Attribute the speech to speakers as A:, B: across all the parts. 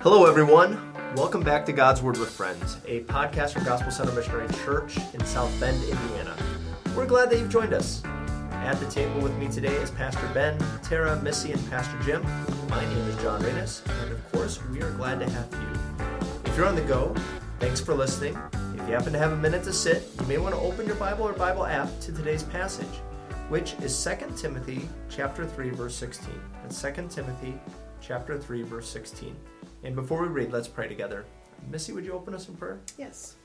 A: Hello, everyone. Welcome back to God's Word with Friends, a podcast from Gospel Center Missionary Church in South Bend, Indiana. We're glad that you've joined us. At the table with me today is Pastor Ben, Tara, Missy, and Pastor Jim. My name is John Reyness, and of course, we are glad to have you. If you're on the go, thanks for listening. If you happen to have a minute to sit, you may want to open your Bible or Bible app to today's passage, which is 2 Timothy chapter 3 verse 16. That's 2 Timothy chapter 3 verse 16. And before we read, let's pray together. Missy, would you open us in prayer?
B: Yes.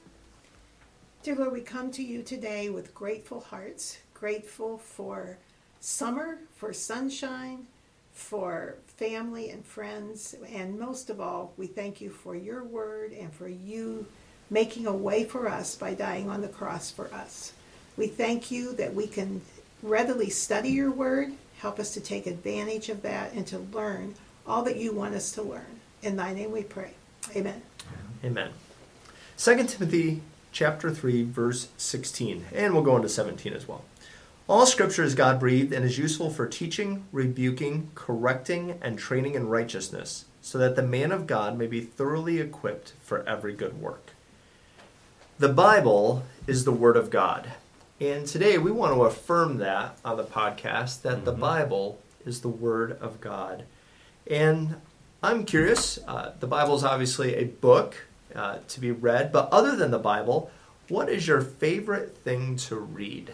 B: Dear Lord, we come to you today with grateful hearts, grateful for summer, for sunshine, for family and friends, and most of all, we thank you for your word and for you making a way for us by dying on the cross for us. We thank you that we can readily study your word, help us to take advantage of that, and to learn all that you want us to learn. In thy name we pray. Amen.
A: Amen. 2 Timothy chapter 3 verse 16 and we'll go into 17 as well. All scripture is God breathed and is useful for teaching, rebuking, correcting and training in righteousness, so that the man of God may be thoroughly equipped for every good work. The Bible is the word of God. And today we want to affirm that on the podcast that mm-hmm. the Bible is the word of God. And I'm curious. Uh, the Bible is obviously a book uh, to be read, but other than the Bible, what is your favorite thing to read?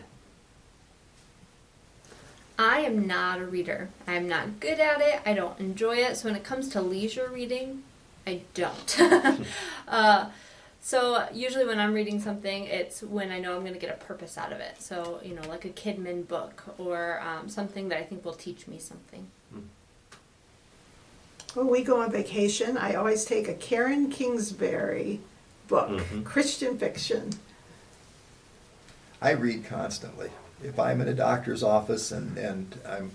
C: I am not a reader. I'm not good at it. I don't enjoy it. So when it comes to leisure reading, I don't. uh, so usually when I'm reading something, it's when I know I'm going to get a purpose out of it. So you know, like a Kidman book or um, something that I think will teach me something. Mm.
B: When we go on vacation, I always take a Karen Kingsbury book, mm-hmm. Christian fiction.
D: I read constantly. If I'm in a doctor's office and, and I'm,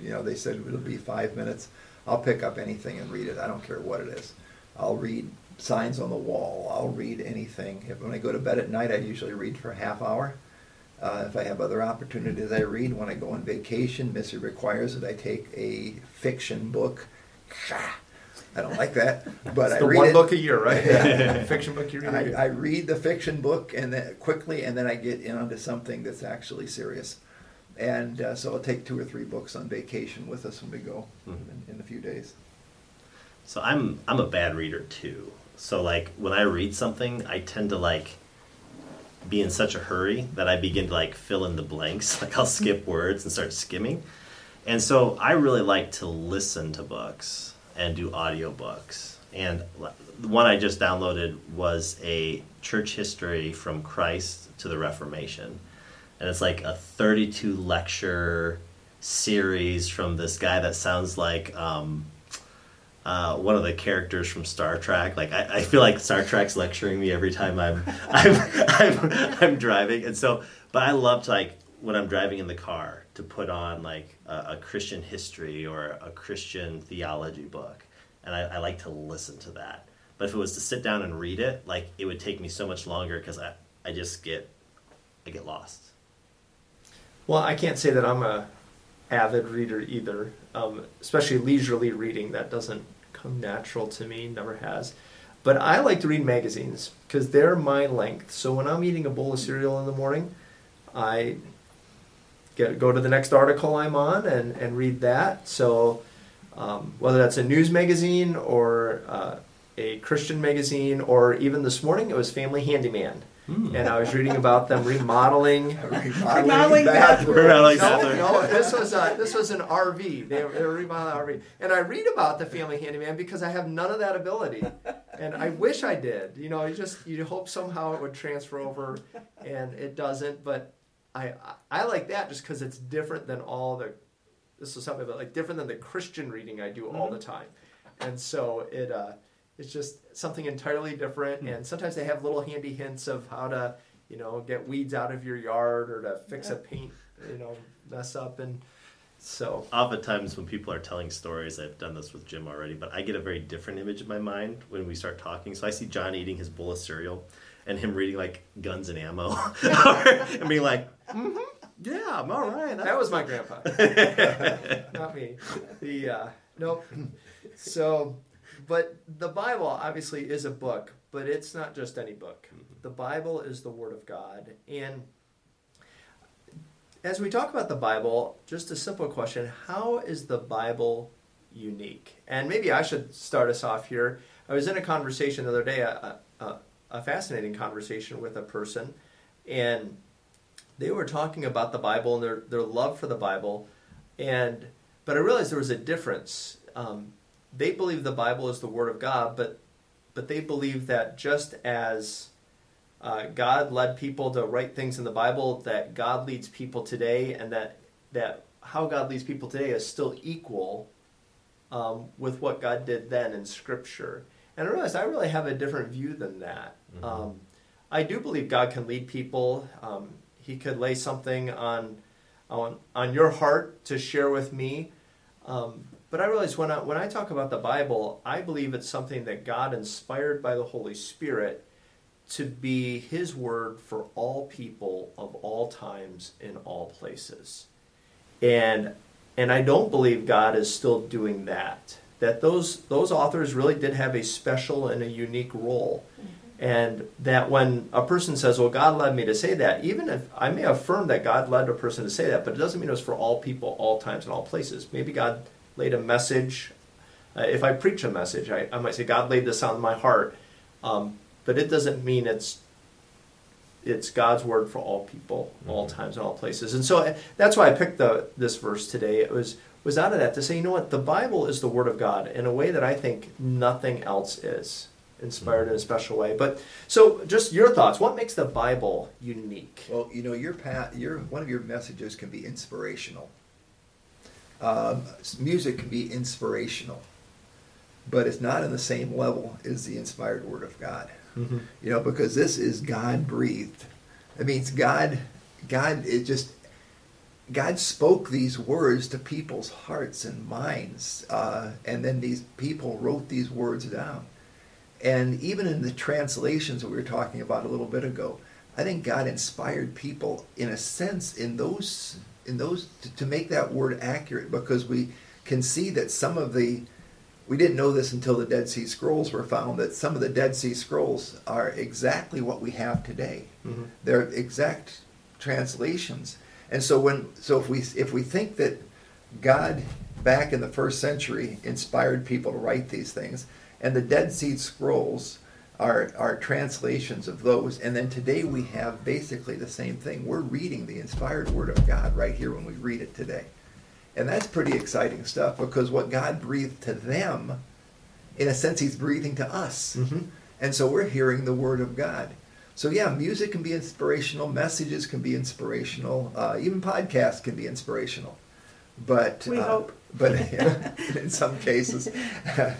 D: you know, they said it'll be five minutes, I'll pick up anything and read it. I don't care what it is. I'll read signs on the wall. I'll read anything. If, when I go to bed at night, I usually read for a half hour. Uh, if I have other opportunities, I read. When I go on vacation, Missy requires that I take a fiction book I don't like that, but
A: it's
D: I
A: the
D: read
A: one
D: it.
A: book a year, right? Yeah. fiction book you read.
D: I, I, read the fiction book and then quickly, and then I get into something that's actually serious. And uh, so I'll take two or three books on vacation with us when we go mm-hmm. in, in a few days.
E: So I'm I'm a bad reader too. So like when I read something, I tend to like be in such a hurry that I begin to like fill in the blanks. Like I'll skip words and start skimming. And so I really like to listen to books and do audiobooks. And the one I just downloaded was a church history from Christ to the Reformation. And it's like a 32 lecture series from this guy that sounds like um, uh, one of the characters from Star Trek. Like I, I, feel like Star Trek's lecturing me every time I'm I'm, I'm I'm driving, and so. But I love to like when I'm driving in the car to put on like a, a Christian history or a Christian theology book, and I, I, like to listen to that. But if it was to sit down and read it, like it would take me so much longer because I, I just get I get lost.
A: Well, I can't say that I'm a avid reader either, um, especially leisurely reading. That doesn't come natural to me, never has. But I like to read magazines because they're my length. So when I'm eating a bowl of cereal in the morning, I get, go to the next article I'm on and, and read that. So um, whether that's a news magazine or uh, a Christian magazine, or even this morning it was Family Handyman. Mm. And I was reading about them remodeling,
B: remodeling bathrooms. Remodeling
A: no, no, this was a, this was an RV. They were, they were remodeling RV, and I read about the family handyman because I have none of that ability, and I wish I did. You know, you just you hope somehow it would transfer over, and it doesn't. But I, I like that just because it's different than all the this is something about like different than the Christian reading I do mm-hmm. all the time, and so it uh, it's just something entirely different. Mm-hmm. And sometimes they have little handy hints of how to you know get weeds out of your yard or to fix yeah. a paint you know mess up and. So
E: oftentimes when people are telling stories, I've done this with Jim already, but I get a very different image in my mind when we start talking. So I see John eating his bowl of cereal, and him reading like guns and ammo and being like mm-hmm, yeah i'm all right
A: that was my grandpa not me the uh, nope so but the Bible obviously is a book, but it's not just any book.
E: Mhm.
A: The Bible is the Word of God. And as we talk about the Bible, just a simple question how is the Bible unique? And maybe I should start us off here. I was in a conversation the other day, a, a, a fascinating conversation with a person, and they were talking about the Bible and their, their love for the Bible. And but I realized there was a difference. Um, they believe the Bible is the Word of God, but but they believe that just as uh, God led people to write things in the Bible, that God leads people today, and that that how God leads people today is still equal um, with what God did then in Scripture. And I realized I really have a different view than that.
E: Mhm.
A: Um, I do believe God can lead people. Um, he could lay something on on on your heart to share with me. Um, but I realize when I when I talk about the Bible, I believe it's something that God inspired by the Holy Spirit to be His word for all people of all times in all places, and and I don't believe God is still doing that. That those those authors really did have a special and a unique role. And that when a person says, Well, God led me to say that, even if I may affirm that God led a person to say that, but it doesn't mean it was for all people, all times, and all places. Maybe God laid a message. Uh, if I preach a message, I, I might say, God laid this on my heart. Um, but it doesn't mean it's it's God's word for all people, all
E: Mhm.
A: times, and all places. And so uh, that's why I picked the this verse today. It was was out of that to say, you know what, the Bible is the word of God in a way that I think nothing else is inspired in a special way. But so, just your thoughts. What makes the Bible unique?
D: Well, you know, your path, your one of your messages can be inspirational. Um, music can be inspirational, but it's not in the same level as the inspired Word of God.
A: Mm-hmm.
D: You know, because this is God breathed. It means God, God, it just, God spoke these words to people's hearts and minds, uh, and then these people wrote these words down. And even in the translations that we were talking about a little bit ago, I think God inspired people in a sense in those in those to, to make that word accurate because we can see that some of the we didn't know this until the Dead Sea Scrolls were found that some of the Dead Sea Scrolls are exactly what we have today.
A: Mhm.
D: They're exact translations. And so when so if we if we think that God back in the first century inspired people to write these things, and the Dead Sea Scrolls are are translations of those, and then today we have basically the same thing. We're reading the inspired Word of God right here when we read it today, and that's pretty exciting stuff because what God breathed to them, in a sense, He's breathing to us,
A: Mm-hmm.
D: and so we're hearing the Word of God. So yeah, music can be inspirational, messages can be inspirational, uh, even podcasts can be inspirational. But
B: We
D: uh,
B: hope.
D: but in some cases, uh,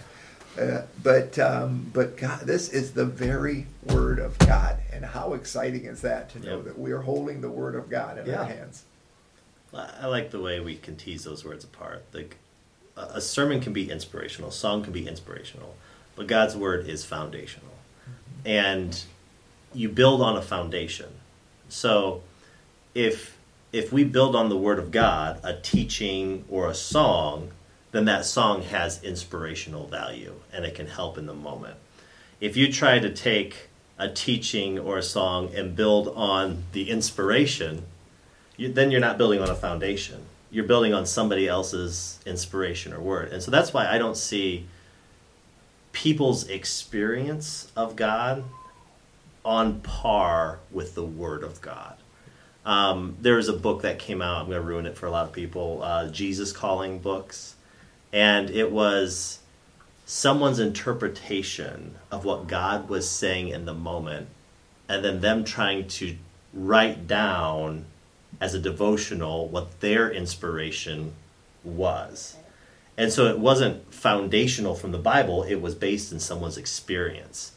D: but um, but God, this is the very Word of God, and how exciting is that to know
E: Yep.
D: that we are holding the Word of God in
A: Yeah.
D: our hands?
E: I I like the way we can tease those words apart. Like a a sermon can be inspirational, a song can be inspirational, but God's word is foundational, and you build on a foundation. So, if if we build on the word of God, a teaching or a song, then that song has inspirational value and it can help in the moment. If you try to take a teaching or a song and build on the inspiration, you, then you're not building on a foundation. You're building on somebody else's inspiration or word. And so that's why I don't see people's experience of God on par with the Word of God. Um, there was a book that came out, I'm going to ruin it for a lot of people, uh, Jesus Calling books. And it was someone's interpretation of what God was saying in the moment, and then them trying to write down as a devotional what their inspiration was. And so it wasn't foundational from the Bible, it was based in someone's experience.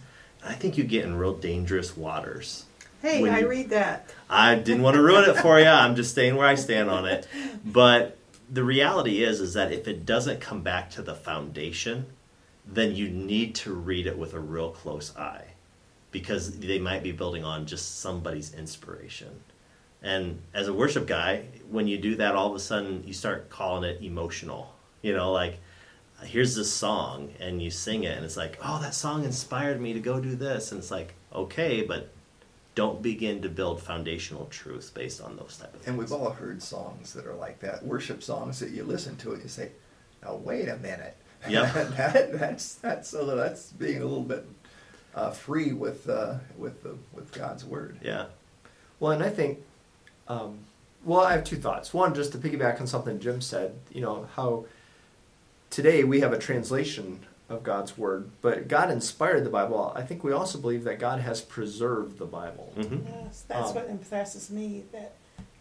E: I think you get in real dangerous waters.
B: Hey,
E: When
B: I
E: you-
B: read that.
E: I didn't want to ruin it for you. I'm just staying where I stand on it. But the reality is is that if it doesn't come back to the foundation, then you need to read it with a real close eye because they might be building on just somebody's inspiration. And as a worship guy, when you do that all of a sudden you start calling it emotional. You know, like here's this song and you sing it and it's like oh that song inspired me to go do this and it's like okay but don't begin to build foundational truths based on those type of things
D: And we've all heard songs that are like that, worship songs that you listen to and you say, "Now wait a minute."
E: Yep.
D: that, that's that's a little, that's being a little bit uh, free with uh, with the, with God's word.
E: yeah
A: Well, and I think, um, well, I have two thoughts. One, just to piggyback on something Jim said, you know, how today we have a translation of God's word, but God inspired the Bible. I think we also believe that God has preserved the Bible.
E: hmm
B: Yes, that's
A: Um,
B: what impresses me, that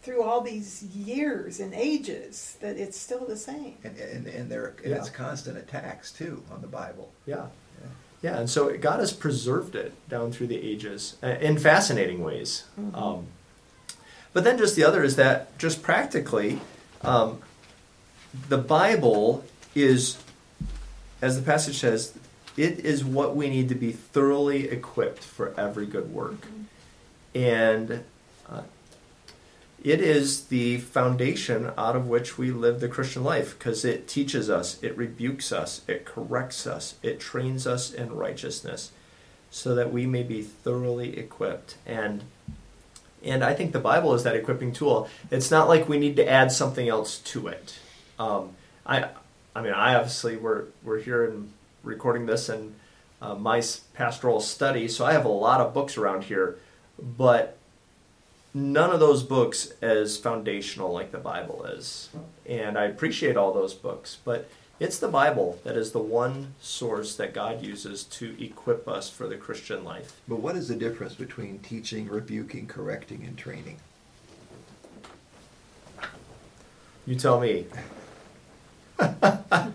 B: through all these years and ages, that it's still the same.
D: And and, and there and
A: Yeah.
D: it's constant attacks too on the Bible.
A: Yeah.
D: Yeah.
A: Yeah, and so God has preserved it down through the ages uh, in fascinating ways.
B: Mhm.
A: Um, but then just the other is that just practically, um, the Bible is, as the passage says, it is what we need to be thoroughly equipped for every good work. And uh, it is the foundation out of which we live the Christian life because it teaches us, it rebukes us, it corrects us, it trains us in righteousness so that we may be thoroughly equipped. And and I think the Bible is that equipping tool. It's not like we need to add something else to it. Um, I, I mean, I obviously we're we're here and recording this and uh, my pastoral study, so I have a lot of books around here, but none of those books as foundational like the Bible is. And I appreciate all those books, but it's the Bible that is the one source that God uses to equip us for the Christian life.
D: But what is the difference between teaching, rebuking, correcting, and training?
A: You tell me.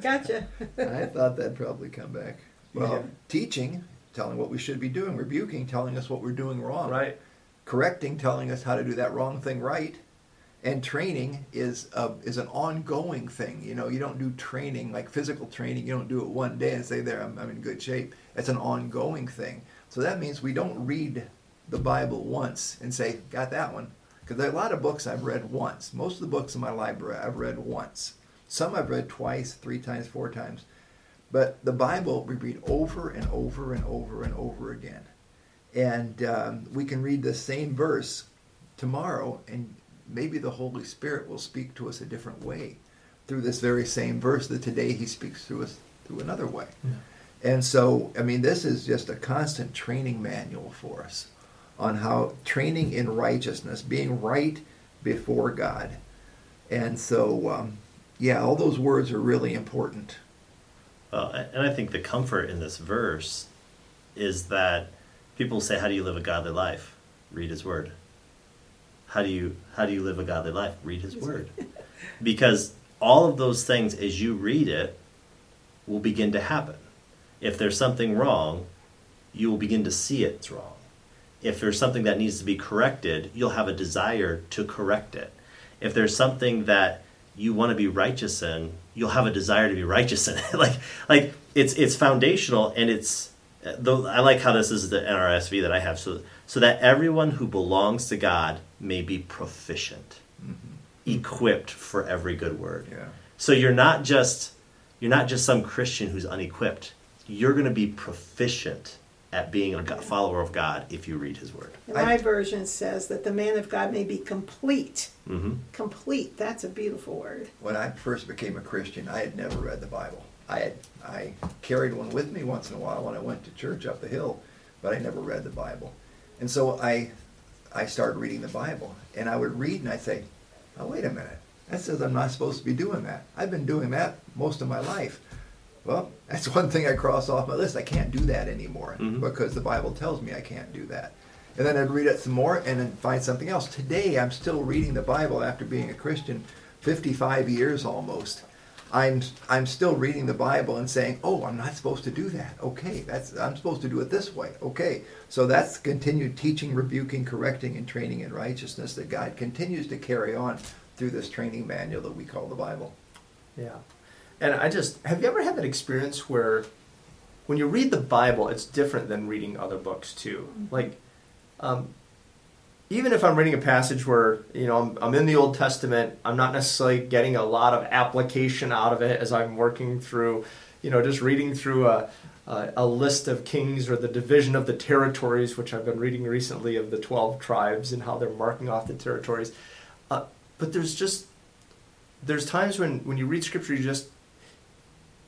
B: Gotcha.
D: I thought that'd probably come back. Well,
A: Yeah.
D: teaching, telling what we should be doing, rebuking, telling us what we're doing wrong,
A: Right?
D: correcting, telling us how to do that wrong thing right, and training is a, is an ongoing thing. You know, you don't do training like physical training. You don't do it one day and say, "There, I'm, I'm in good shape." It's an ongoing thing. So that means we don't read the Bible once and say, "Got that one," because there are a lot of books I've read once. Most of the books in my library I've read once. Some I've read twice, three times, four times. But the Bible we read over and over and over and over again. And um, we can read the same verse tomorrow, and maybe the Holy Spirit will speak to us a different way through this very same verse that today He speaks to us through another way. And so, I mean, this is just a constant training manual for us on how training in righteousness, being right before God. And so, um, yeah, all those words are really important.
E: Well, and I think the comfort in this verse is that people say, "How do you live a godly life?" Read His Word. How do you How do you live a godly life? Read His Word. because all of those things, as you read it, will begin to happen. If there's something wrong, you will begin to see it's wrong. If there's something that needs to be corrected, you'll have a desire to correct it. If there's something that you want to be righteous in, you'll have a desire to be righteous in it. like, like it's it's foundational, and it's. Though I like how this is the NRSV that I have, so so that everyone who belongs to God may be proficient, mm-hmm. equipped for every good word.
D: Yeah.
E: So you're not just you're not just some Christian who's unequipped. You're going to be proficient at being a follower of God if you read His Word.
B: And my version says that the man of God may be complete.
E: hmm
B: Complete. That's a beautiful word.
D: When I first became a Christian, I had never read the Bible. I had I carried one with me once in a while when I went to church up the hill, but I never read the Bible. And so I I started reading the Bible, and I would read and I'd say, "Oh, wait a minute. That says I'm not supposed to be doing that. I've been doing that most of my life." Well, that's one thing I cross off my list. I can't do that anymore
E: Mhm.
D: because the Bible tells me I can't do that. And then I'd read it some more and then find something else. Today, I'm still reading the Bible after being a Christian 55 years almost. I'm I'm still reading the Bible and saying, "Oh, I'm not supposed to do that." Okay, that's I'm supposed to do it this way. Okay, so that's continued teaching, rebuking, correcting, and training in righteousness that God continues to carry on through this training manual that we call the Bible.
A: Yeah. And I just have you ever had that experience where when you read the Bible, it's different than reading other books too. Like, um, even if I'm reading a passage where you know I'm, I'm in the Old Testament, I'm not necessarily getting a lot of application out of it as I'm working through, you know, just reading through a, a, a list of kings or the division of the territories, which I've been reading recently of the 12 tribes and how they're marking off the territories. Uh, but there's just, there's times when, when you read scripture, you just,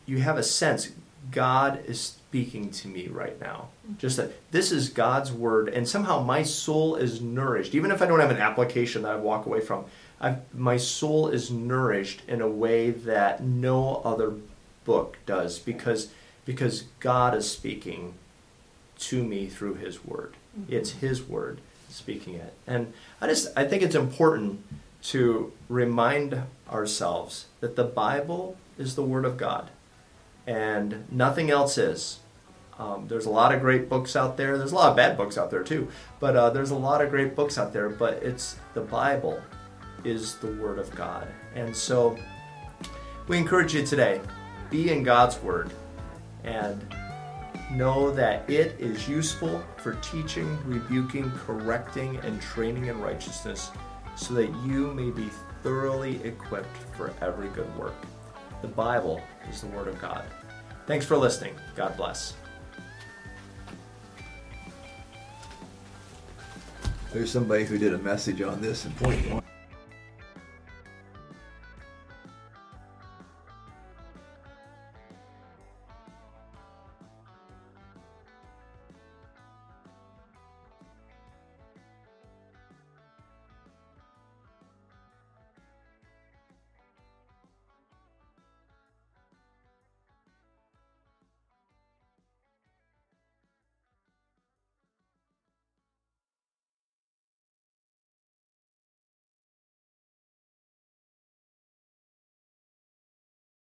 A: you have a sense God is speaking to me right now. Mm-hmm. Just that this is God's word, and somehow my soul is nourished. Even if I don't have an application that I walk away from, I've, my soul is nourished in a way that no other book does because because God is speaking to me through His Word. Mm-hmm. It's His Word speaking it, and I just I think it's important to remind ourselves that the Bible is the Word of God, and nothing else is. Um, there's a lot of great books out there. There's a lot of bad books out there too, but uh, there's a lot of great books out there. But it's the Bible is the Word of God, and so we encourage you today: be in God's Word and know that it is useful for teaching, rebuking, correcting, and training in righteousness, so that you may be thoroughly equipped for every good work. The Bible is the Word of God. Thanks for listening. God bless.
D: There's somebody who did a message on this in point one.